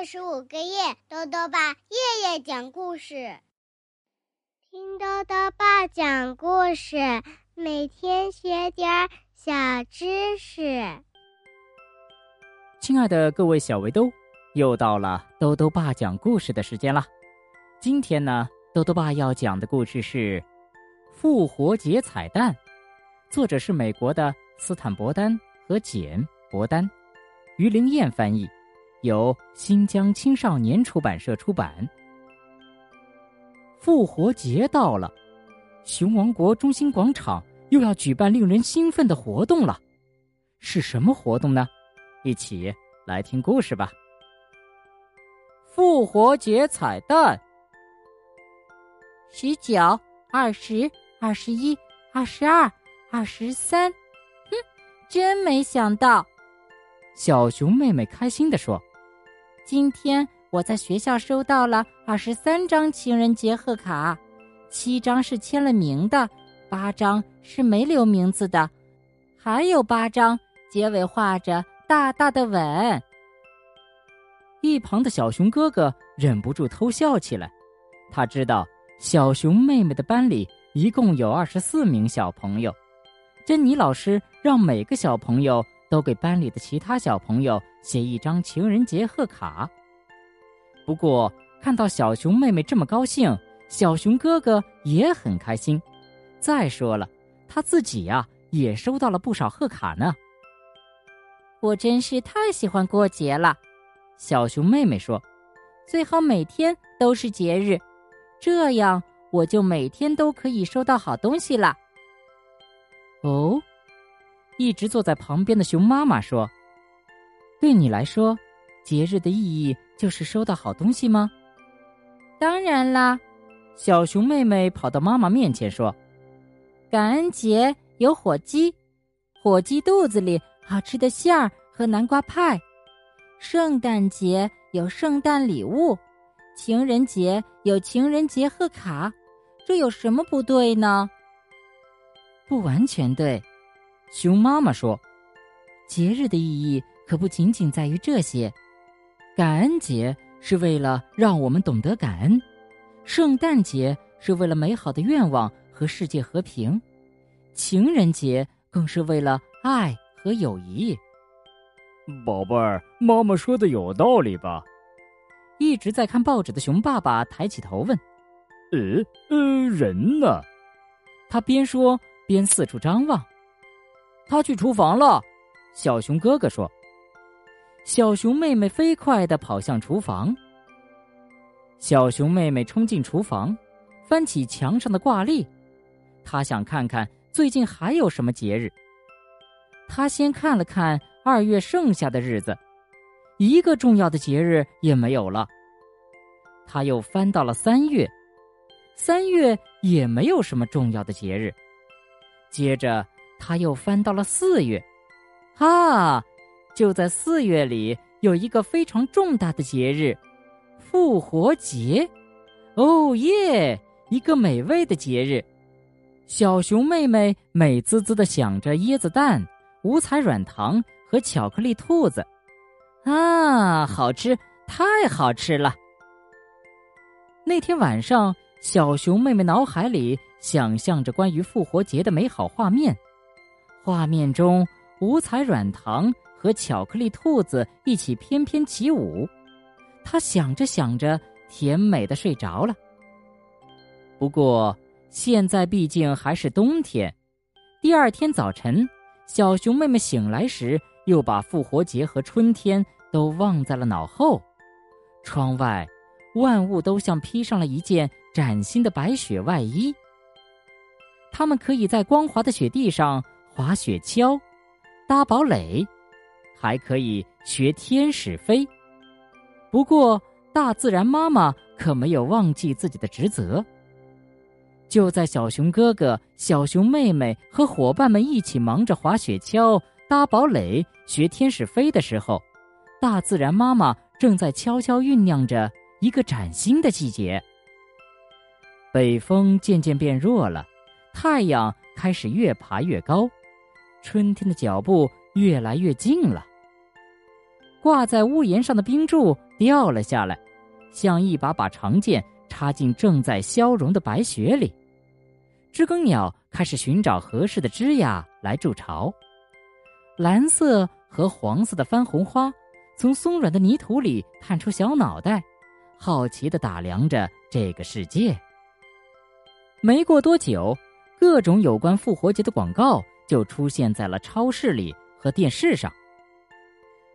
二十五个月，豆豆爸夜夜讲故事，听豆豆爸讲故事，每天学点小知识。亲爱的各位小围兜，又到了豆豆爸讲故事的时间了。今天呢，豆豆爸要讲的故事是《复活节彩蛋》，作者是美国的斯坦伯丹和简伯丹，于灵燕翻译。由新疆青少年出版社出版。复活节到了，熊王国中心广场又要举办令人兴奋的活动了。是什么活动呢？一起来听故事吧。复活节彩蛋：十九、二十、二十一、二十二、二十三。哼，真没想到！小熊妹妹开心地说。今天我在学校收到了二十三张情人节贺卡，七张是签了名的，八张是没留名字的，还有八张结尾画着大大的吻。一旁的小熊哥哥忍不住偷笑起来，他知道小熊妹妹的班里一共有二十四名小朋友，珍妮老师让每个小朋友。都给班里的其他小朋友写一张情人节贺卡。不过看到小熊妹妹这么高兴，小熊哥哥也很开心。再说了，他自己呀也收到了不少贺卡呢。我真是太喜欢过节了，小熊妹妹说：“最好每天都是节日，这样我就每天都可以收到好东西了。”哦。一直坐在旁边的熊妈妈说：“对你来说，节日的意义就是收到好东西吗？”“当然啦！”小熊妹妹跑到妈妈面前说：“感恩节有火鸡，火鸡肚子里好吃的馅儿和南瓜派；圣诞节有圣诞礼物，情人节有情人节贺卡。这有什么不对呢？”“不完全对。”熊妈妈说：“节日的意义可不仅仅在于这些。感恩节是为了让我们懂得感恩，圣诞节是为了美好的愿望和世界和平，情人节更是为了爱和友谊。”宝贝儿，妈妈说的有道理吧？一直在看报纸的熊爸爸抬起头问：“呃呃，人呢？”他边说边四处张望。他去厨房了，小熊哥哥说。小熊妹妹飞快的跑向厨房。小熊妹妹冲进厨房，翻起墙上的挂历，她想看看最近还有什么节日。她先看了看二月剩下的日子，一个重要的节日也没有了。她又翻到了三月，三月也没有什么重要的节日。接着。他又翻到了四月，啊，就在四月里有一个非常重大的节日——复活节。哦耶，一个美味的节日。小熊妹妹美滋滋的想着椰子蛋、五彩软糖和巧克力兔子，啊，好吃，太好吃了。那天晚上，小熊妹妹脑海里想象着关于复活节的美好画面。画面中，五彩软糖和巧克力兔子一起翩翩起舞。他想着想着，甜美的睡着了。不过，现在毕竟还是冬天。第二天早晨，小熊妹妹醒来时，又把复活节和春天都忘在了脑后。窗外，万物都像披上了一件崭新的白雪外衣。它们可以在光滑的雪地上。滑雪橇，搭堡垒，还可以学天使飞。不过，大自然妈妈可没有忘记自己的职责。就在小熊哥哥、小熊妹妹和伙伴们一起忙着滑雪橇、搭堡垒、学天使飞的时候，大自然妈妈正在悄悄酝酿着一个崭新的季节。北风渐渐变弱了，太阳开始越爬越高。春天的脚步越来越近了。挂在屋檐上的冰柱掉了下来，像一把把长剑插进正在消融的白雪里。知更鸟开始寻找合适的枝桠来筑巢。蓝色和黄色的番红花从松软的泥土里探出小脑袋，好奇地打量着这个世界。没过多久，各种有关复活节的广告就出现在了超市里和电视上。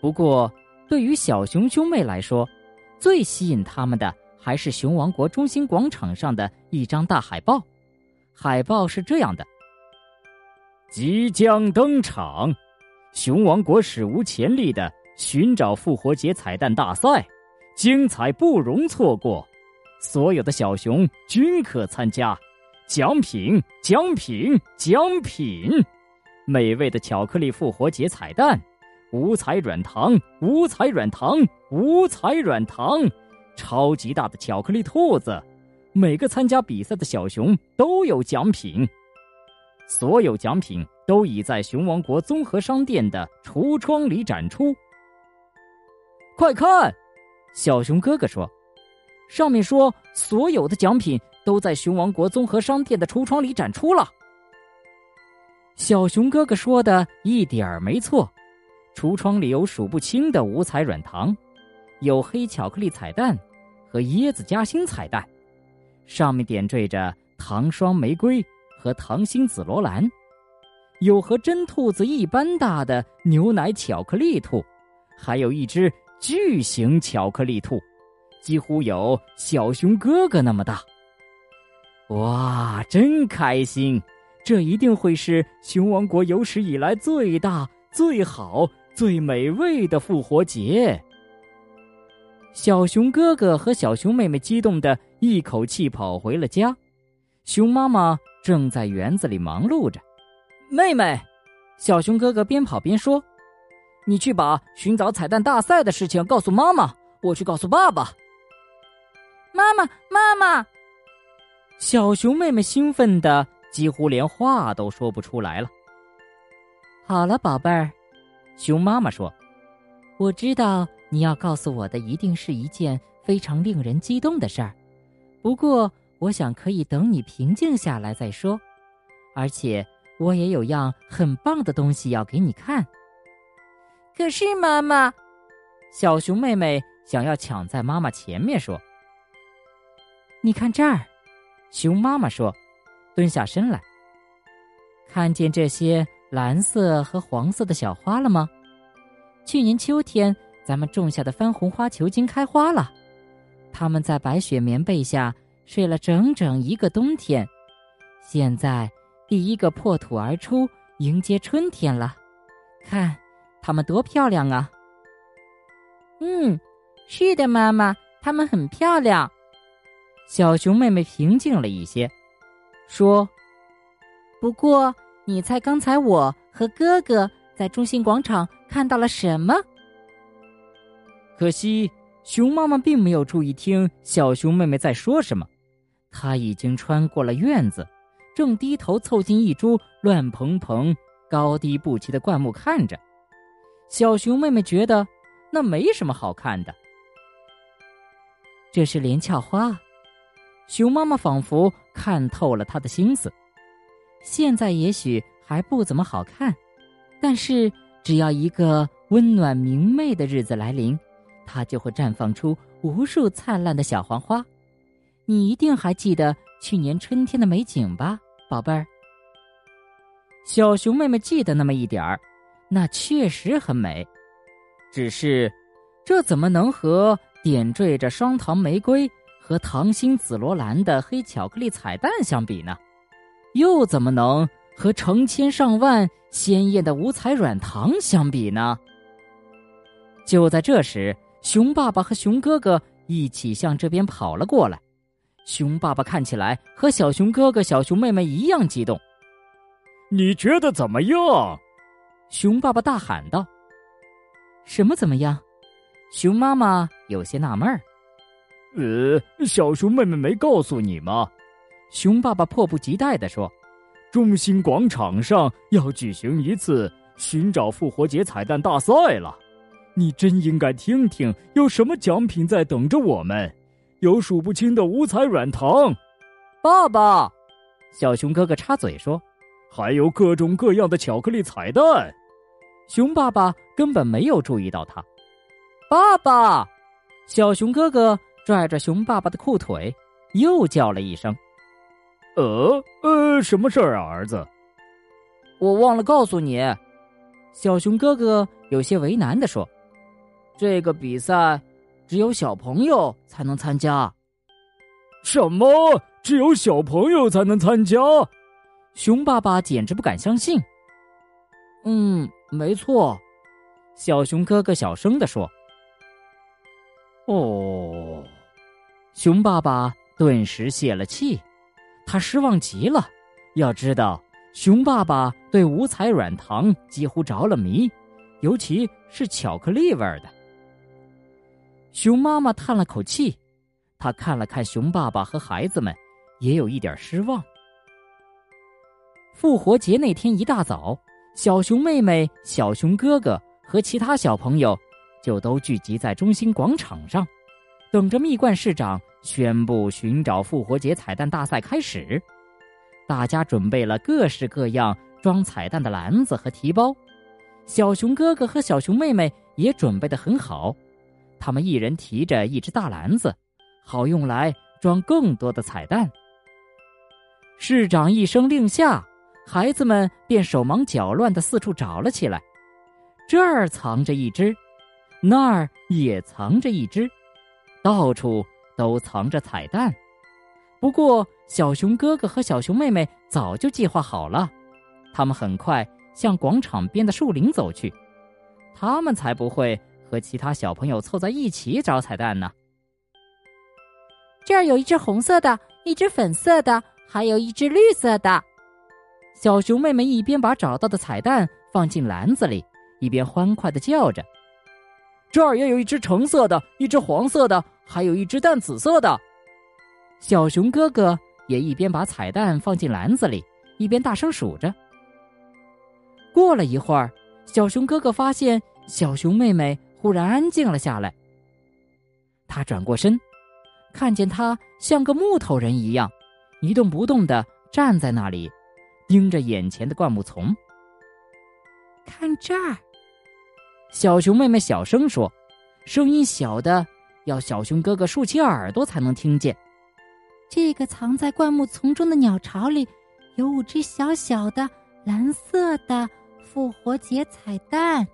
不过，对于小熊兄妹来说，最吸引他们的还是熊王国中心广场上的一张大海报。海报是这样的：即将登场，熊王国史无前例的寻找复活节彩蛋大赛，精彩不容错过。所有的小熊均可参加，奖品，奖品，奖品！美味的巧克力复活节彩蛋，五彩软糖，五彩软糖，五彩软糖，超级大的巧克力兔子。每个参加比赛的小熊都有奖品，所有奖品都已在熊王国综合商店的橱窗里展出。快看，小熊哥哥说：“上面说所有的奖品都在熊王国综合商店的橱窗里展出了。”小熊哥哥说的一点儿没错，橱窗里有数不清的五彩软糖，有黑巧克力彩蛋和椰子夹心彩蛋。上面点缀着糖霜玫瑰和糖心紫罗兰，有和真兔子一般大的牛奶巧克力兔，还有一只巨型巧克力兔，几乎有小熊哥哥那么大。哇，真开心！这一定会是熊王国有史以来最大、最好、最美味的复活节。小熊哥哥和小熊妹妹激动的。一口气跑回了家，熊妈妈正在园子里忙碌着。妹妹，小熊哥哥边跑边说：“你去把寻找彩蛋大赛的事情告诉妈妈，我去告诉爸爸。”妈妈，妈妈！小熊妹妹兴奋的几乎连话都说不出来了。好了，宝贝儿，熊妈妈说：“我知道你要告诉我的一定是一件非常令人激动的事儿。”不过，我想可以等你平静下来再说，而且我也有样很棒的东西要给你看。可是，妈妈，小熊妹妹想要抢在妈妈前面说：“你看这儿。”熊妈妈说：“蹲下身来，看见这些蓝色和黄色的小花了吗？去年秋天咱们种下的番红花球茎开花了。”它们在白雪棉被下睡了整整一个冬天，现在第一个破土而出，迎接春天了。看，它们多漂亮啊！嗯，是的，妈妈，它们很漂亮。小熊妹妹平静了一些，说：“不过，你猜刚才我和哥哥在中心广场看到了什么？可惜。”熊妈妈并没有注意听小熊妹妹在说什么，她已经穿过了院子，正低头凑近一株乱蓬蓬、高低不齐的灌木看着。小熊妹妹觉得那没什么好看的。这是连翘花，熊妈妈仿佛看透了他的心思。现在也许还不怎么好看，但是只要一个温暖明媚的日子来临。它就会绽放出无数灿烂的小黄花，你一定还记得去年春天的美景吧，宝贝儿。小熊妹妹记得那么一点儿，那确实很美。只是，这怎么能和点缀着双糖玫瑰和糖心紫罗兰的黑巧克力彩蛋相比呢？又怎么能和成千上万鲜艳的五彩软糖相比呢？就在这时。熊爸爸和熊哥哥一起向这边跑了过来，熊爸爸看起来和小熊哥哥、小熊妹妹一样激动。你觉得怎么样？熊爸爸大喊道。“什么怎么样？”熊妈妈有些纳闷儿。“呃，小熊妹妹没告诉你吗？”熊爸爸迫不及待地说，“中心广场上要举行一次寻找复活节彩蛋大赛了。”你真应该听听，有什么奖品在等着我们？有数不清的五彩软糖。爸爸，小熊哥哥插嘴说：“还有各种各样的巧克力彩蛋。”熊爸爸根本没有注意到他。爸爸，小熊哥哥拽着熊爸爸的裤腿，又叫了一声：“呃呃，什么事儿啊，儿子？”我忘了告诉你，小熊哥哥有些为难的说：“这个比赛只有小朋友才能参加。”什么？只有小朋友才能参加？熊爸爸简直不敢相信。嗯，没错，小熊哥哥小声的说。哦，熊爸爸顿时泄了气，他失望极了。要知道。熊爸爸对五彩软糖几乎着了迷，尤其是巧克力味的。熊妈妈叹了口气，她看了看熊爸爸和孩子们，也有一点失望。复活节那天一大早，小熊妹妹、小熊哥哥和其他小朋友就都聚集在中心广场上，等着蜜罐市长宣布寻找复活节彩蛋大赛开始。大家准备了各式各样装彩蛋的篮子和提包，小熊哥哥和小熊妹妹也准备的很好，他们一人提着一只大篮子，好用来装更多的彩蛋。市长一声令下，孩子们便手忙脚乱的四处找了起来，这儿藏着一只，那儿也藏着一只，到处都藏着彩蛋。不过，小熊哥哥和小熊妹妹早就计划好了，他们很快向广场边的树林走去。他们才不会和其他小朋友凑在一起找彩蛋呢。这儿有一只红色的，一只粉色的，还有一只绿色的。小熊妹妹一边把找到的彩蛋放进篮子里，一边欢快的叫着：“这儿也有一只橙色的，一只黄色的，还有一只淡紫色的。”小熊哥哥也一边把彩蛋放进篮子里，一边大声数着。过了一会儿，小熊哥哥发现小熊妹妹忽然安静了下来。他转过身，看见她像个木头人一样，一动不动的站在那里，盯着眼前的灌木丛。看这儿，小熊妹妹小声说，声音小的要小熊哥哥竖起耳朵才能听见。这个藏在灌木丛中的鸟巢里，有五只小小的蓝色的复活节彩蛋。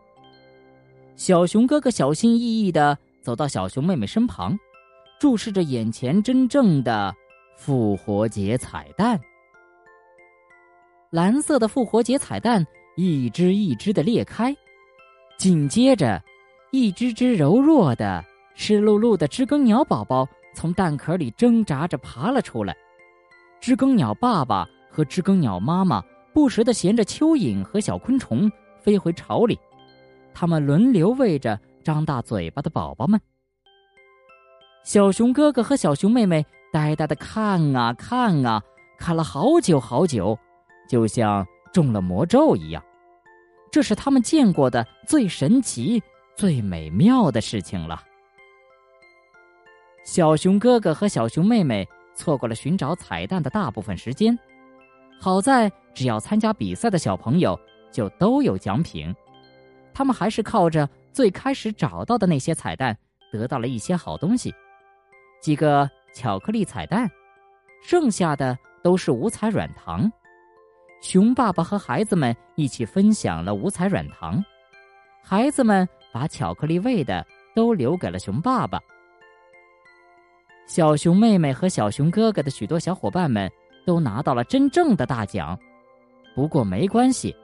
小熊哥哥小心翼翼的走到小熊妹妹身旁，注视着眼前真正的复活节彩蛋。蓝色的复活节彩蛋一只一只的裂开，紧接着，一只只柔弱的湿漉漉的知更鸟宝宝。从蛋壳里挣扎着爬了出来，知更鸟爸爸和知更鸟妈妈不时地衔着蚯蚓和小昆虫飞回巢里，他们轮流喂着张大嘴巴的宝宝们。小熊哥哥和小熊妹妹呆呆地看啊看啊，看了好久好久，就像中了魔咒一样。这是他们见过的最神奇、最美妙的事情了。小熊哥哥和小熊妹妹错过了寻找彩蛋的大部分时间，好在只要参加比赛的小朋友就都有奖品，他们还是靠着最开始找到的那些彩蛋得到了一些好东西，几个巧克力彩蛋，剩下的都是五彩软糖。熊爸爸和孩子们一起分享了五彩软糖，孩子们把巧克力味的都留给了熊爸爸。小熊妹妹和小熊哥哥的许多小伙伴们都拿到了真正的大奖，不过没关系，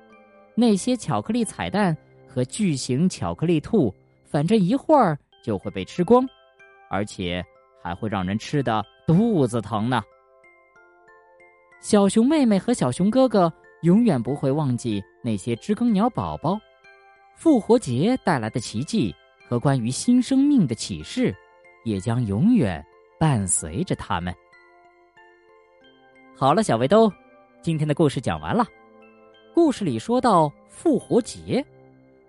那些巧克力彩蛋和巨型巧克力兔，反正一会儿就会被吃光，而且还会让人吃的肚子疼呢。小熊妹妹和小熊哥哥永远不会忘记那些知更鸟宝宝、复活节带来的奇迹和关于新生命的启示，也将永远。伴随着他们。好了，小围兜，今天的故事讲完了。故事里说到复活节，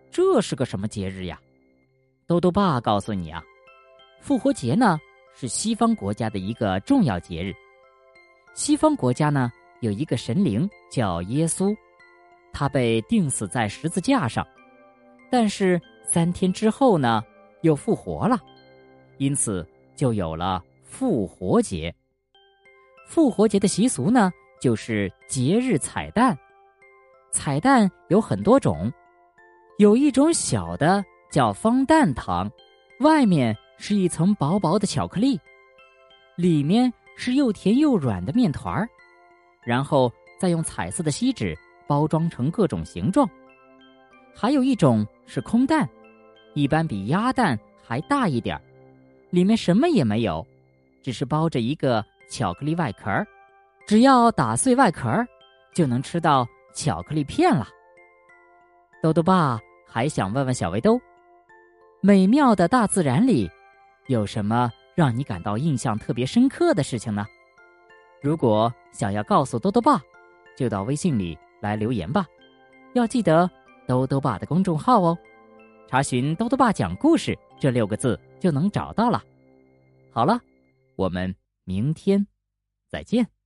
这是个什么节日呀？兜兜爸告诉你啊，复活节呢是西方国家的一个重要节日。西方国家呢有一个神灵叫耶稣，他被钉死在十字架上，但是三天之后呢又复活了，因此就有了复活节。复活节的习俗呢就是节日彩蛋，彩蛋有很多种，有一种小的。叫方蛋糖，外面是一层薄薄的巧克力，里面是又甜又软的面团儿，然后再用彩色的锡纸包装成各种形状。还有一种是空蛋，一般比鸭蛋还大一点儿，里面什么也没有，只是包着一个巧克力外壳，只要打碎外壳，就能吃到巧克力片了。豆豆爸还想问问小围兜。美妙的大自然里，有什么让你感到印象特别深刻的事情呢？如果想要告诉兜兜爸，就到微信里来留言吧。要记得兜兜爸的公众号哦，查询“兜兜爸讲故事”这六个字就能找到了。好了，我们明天再见。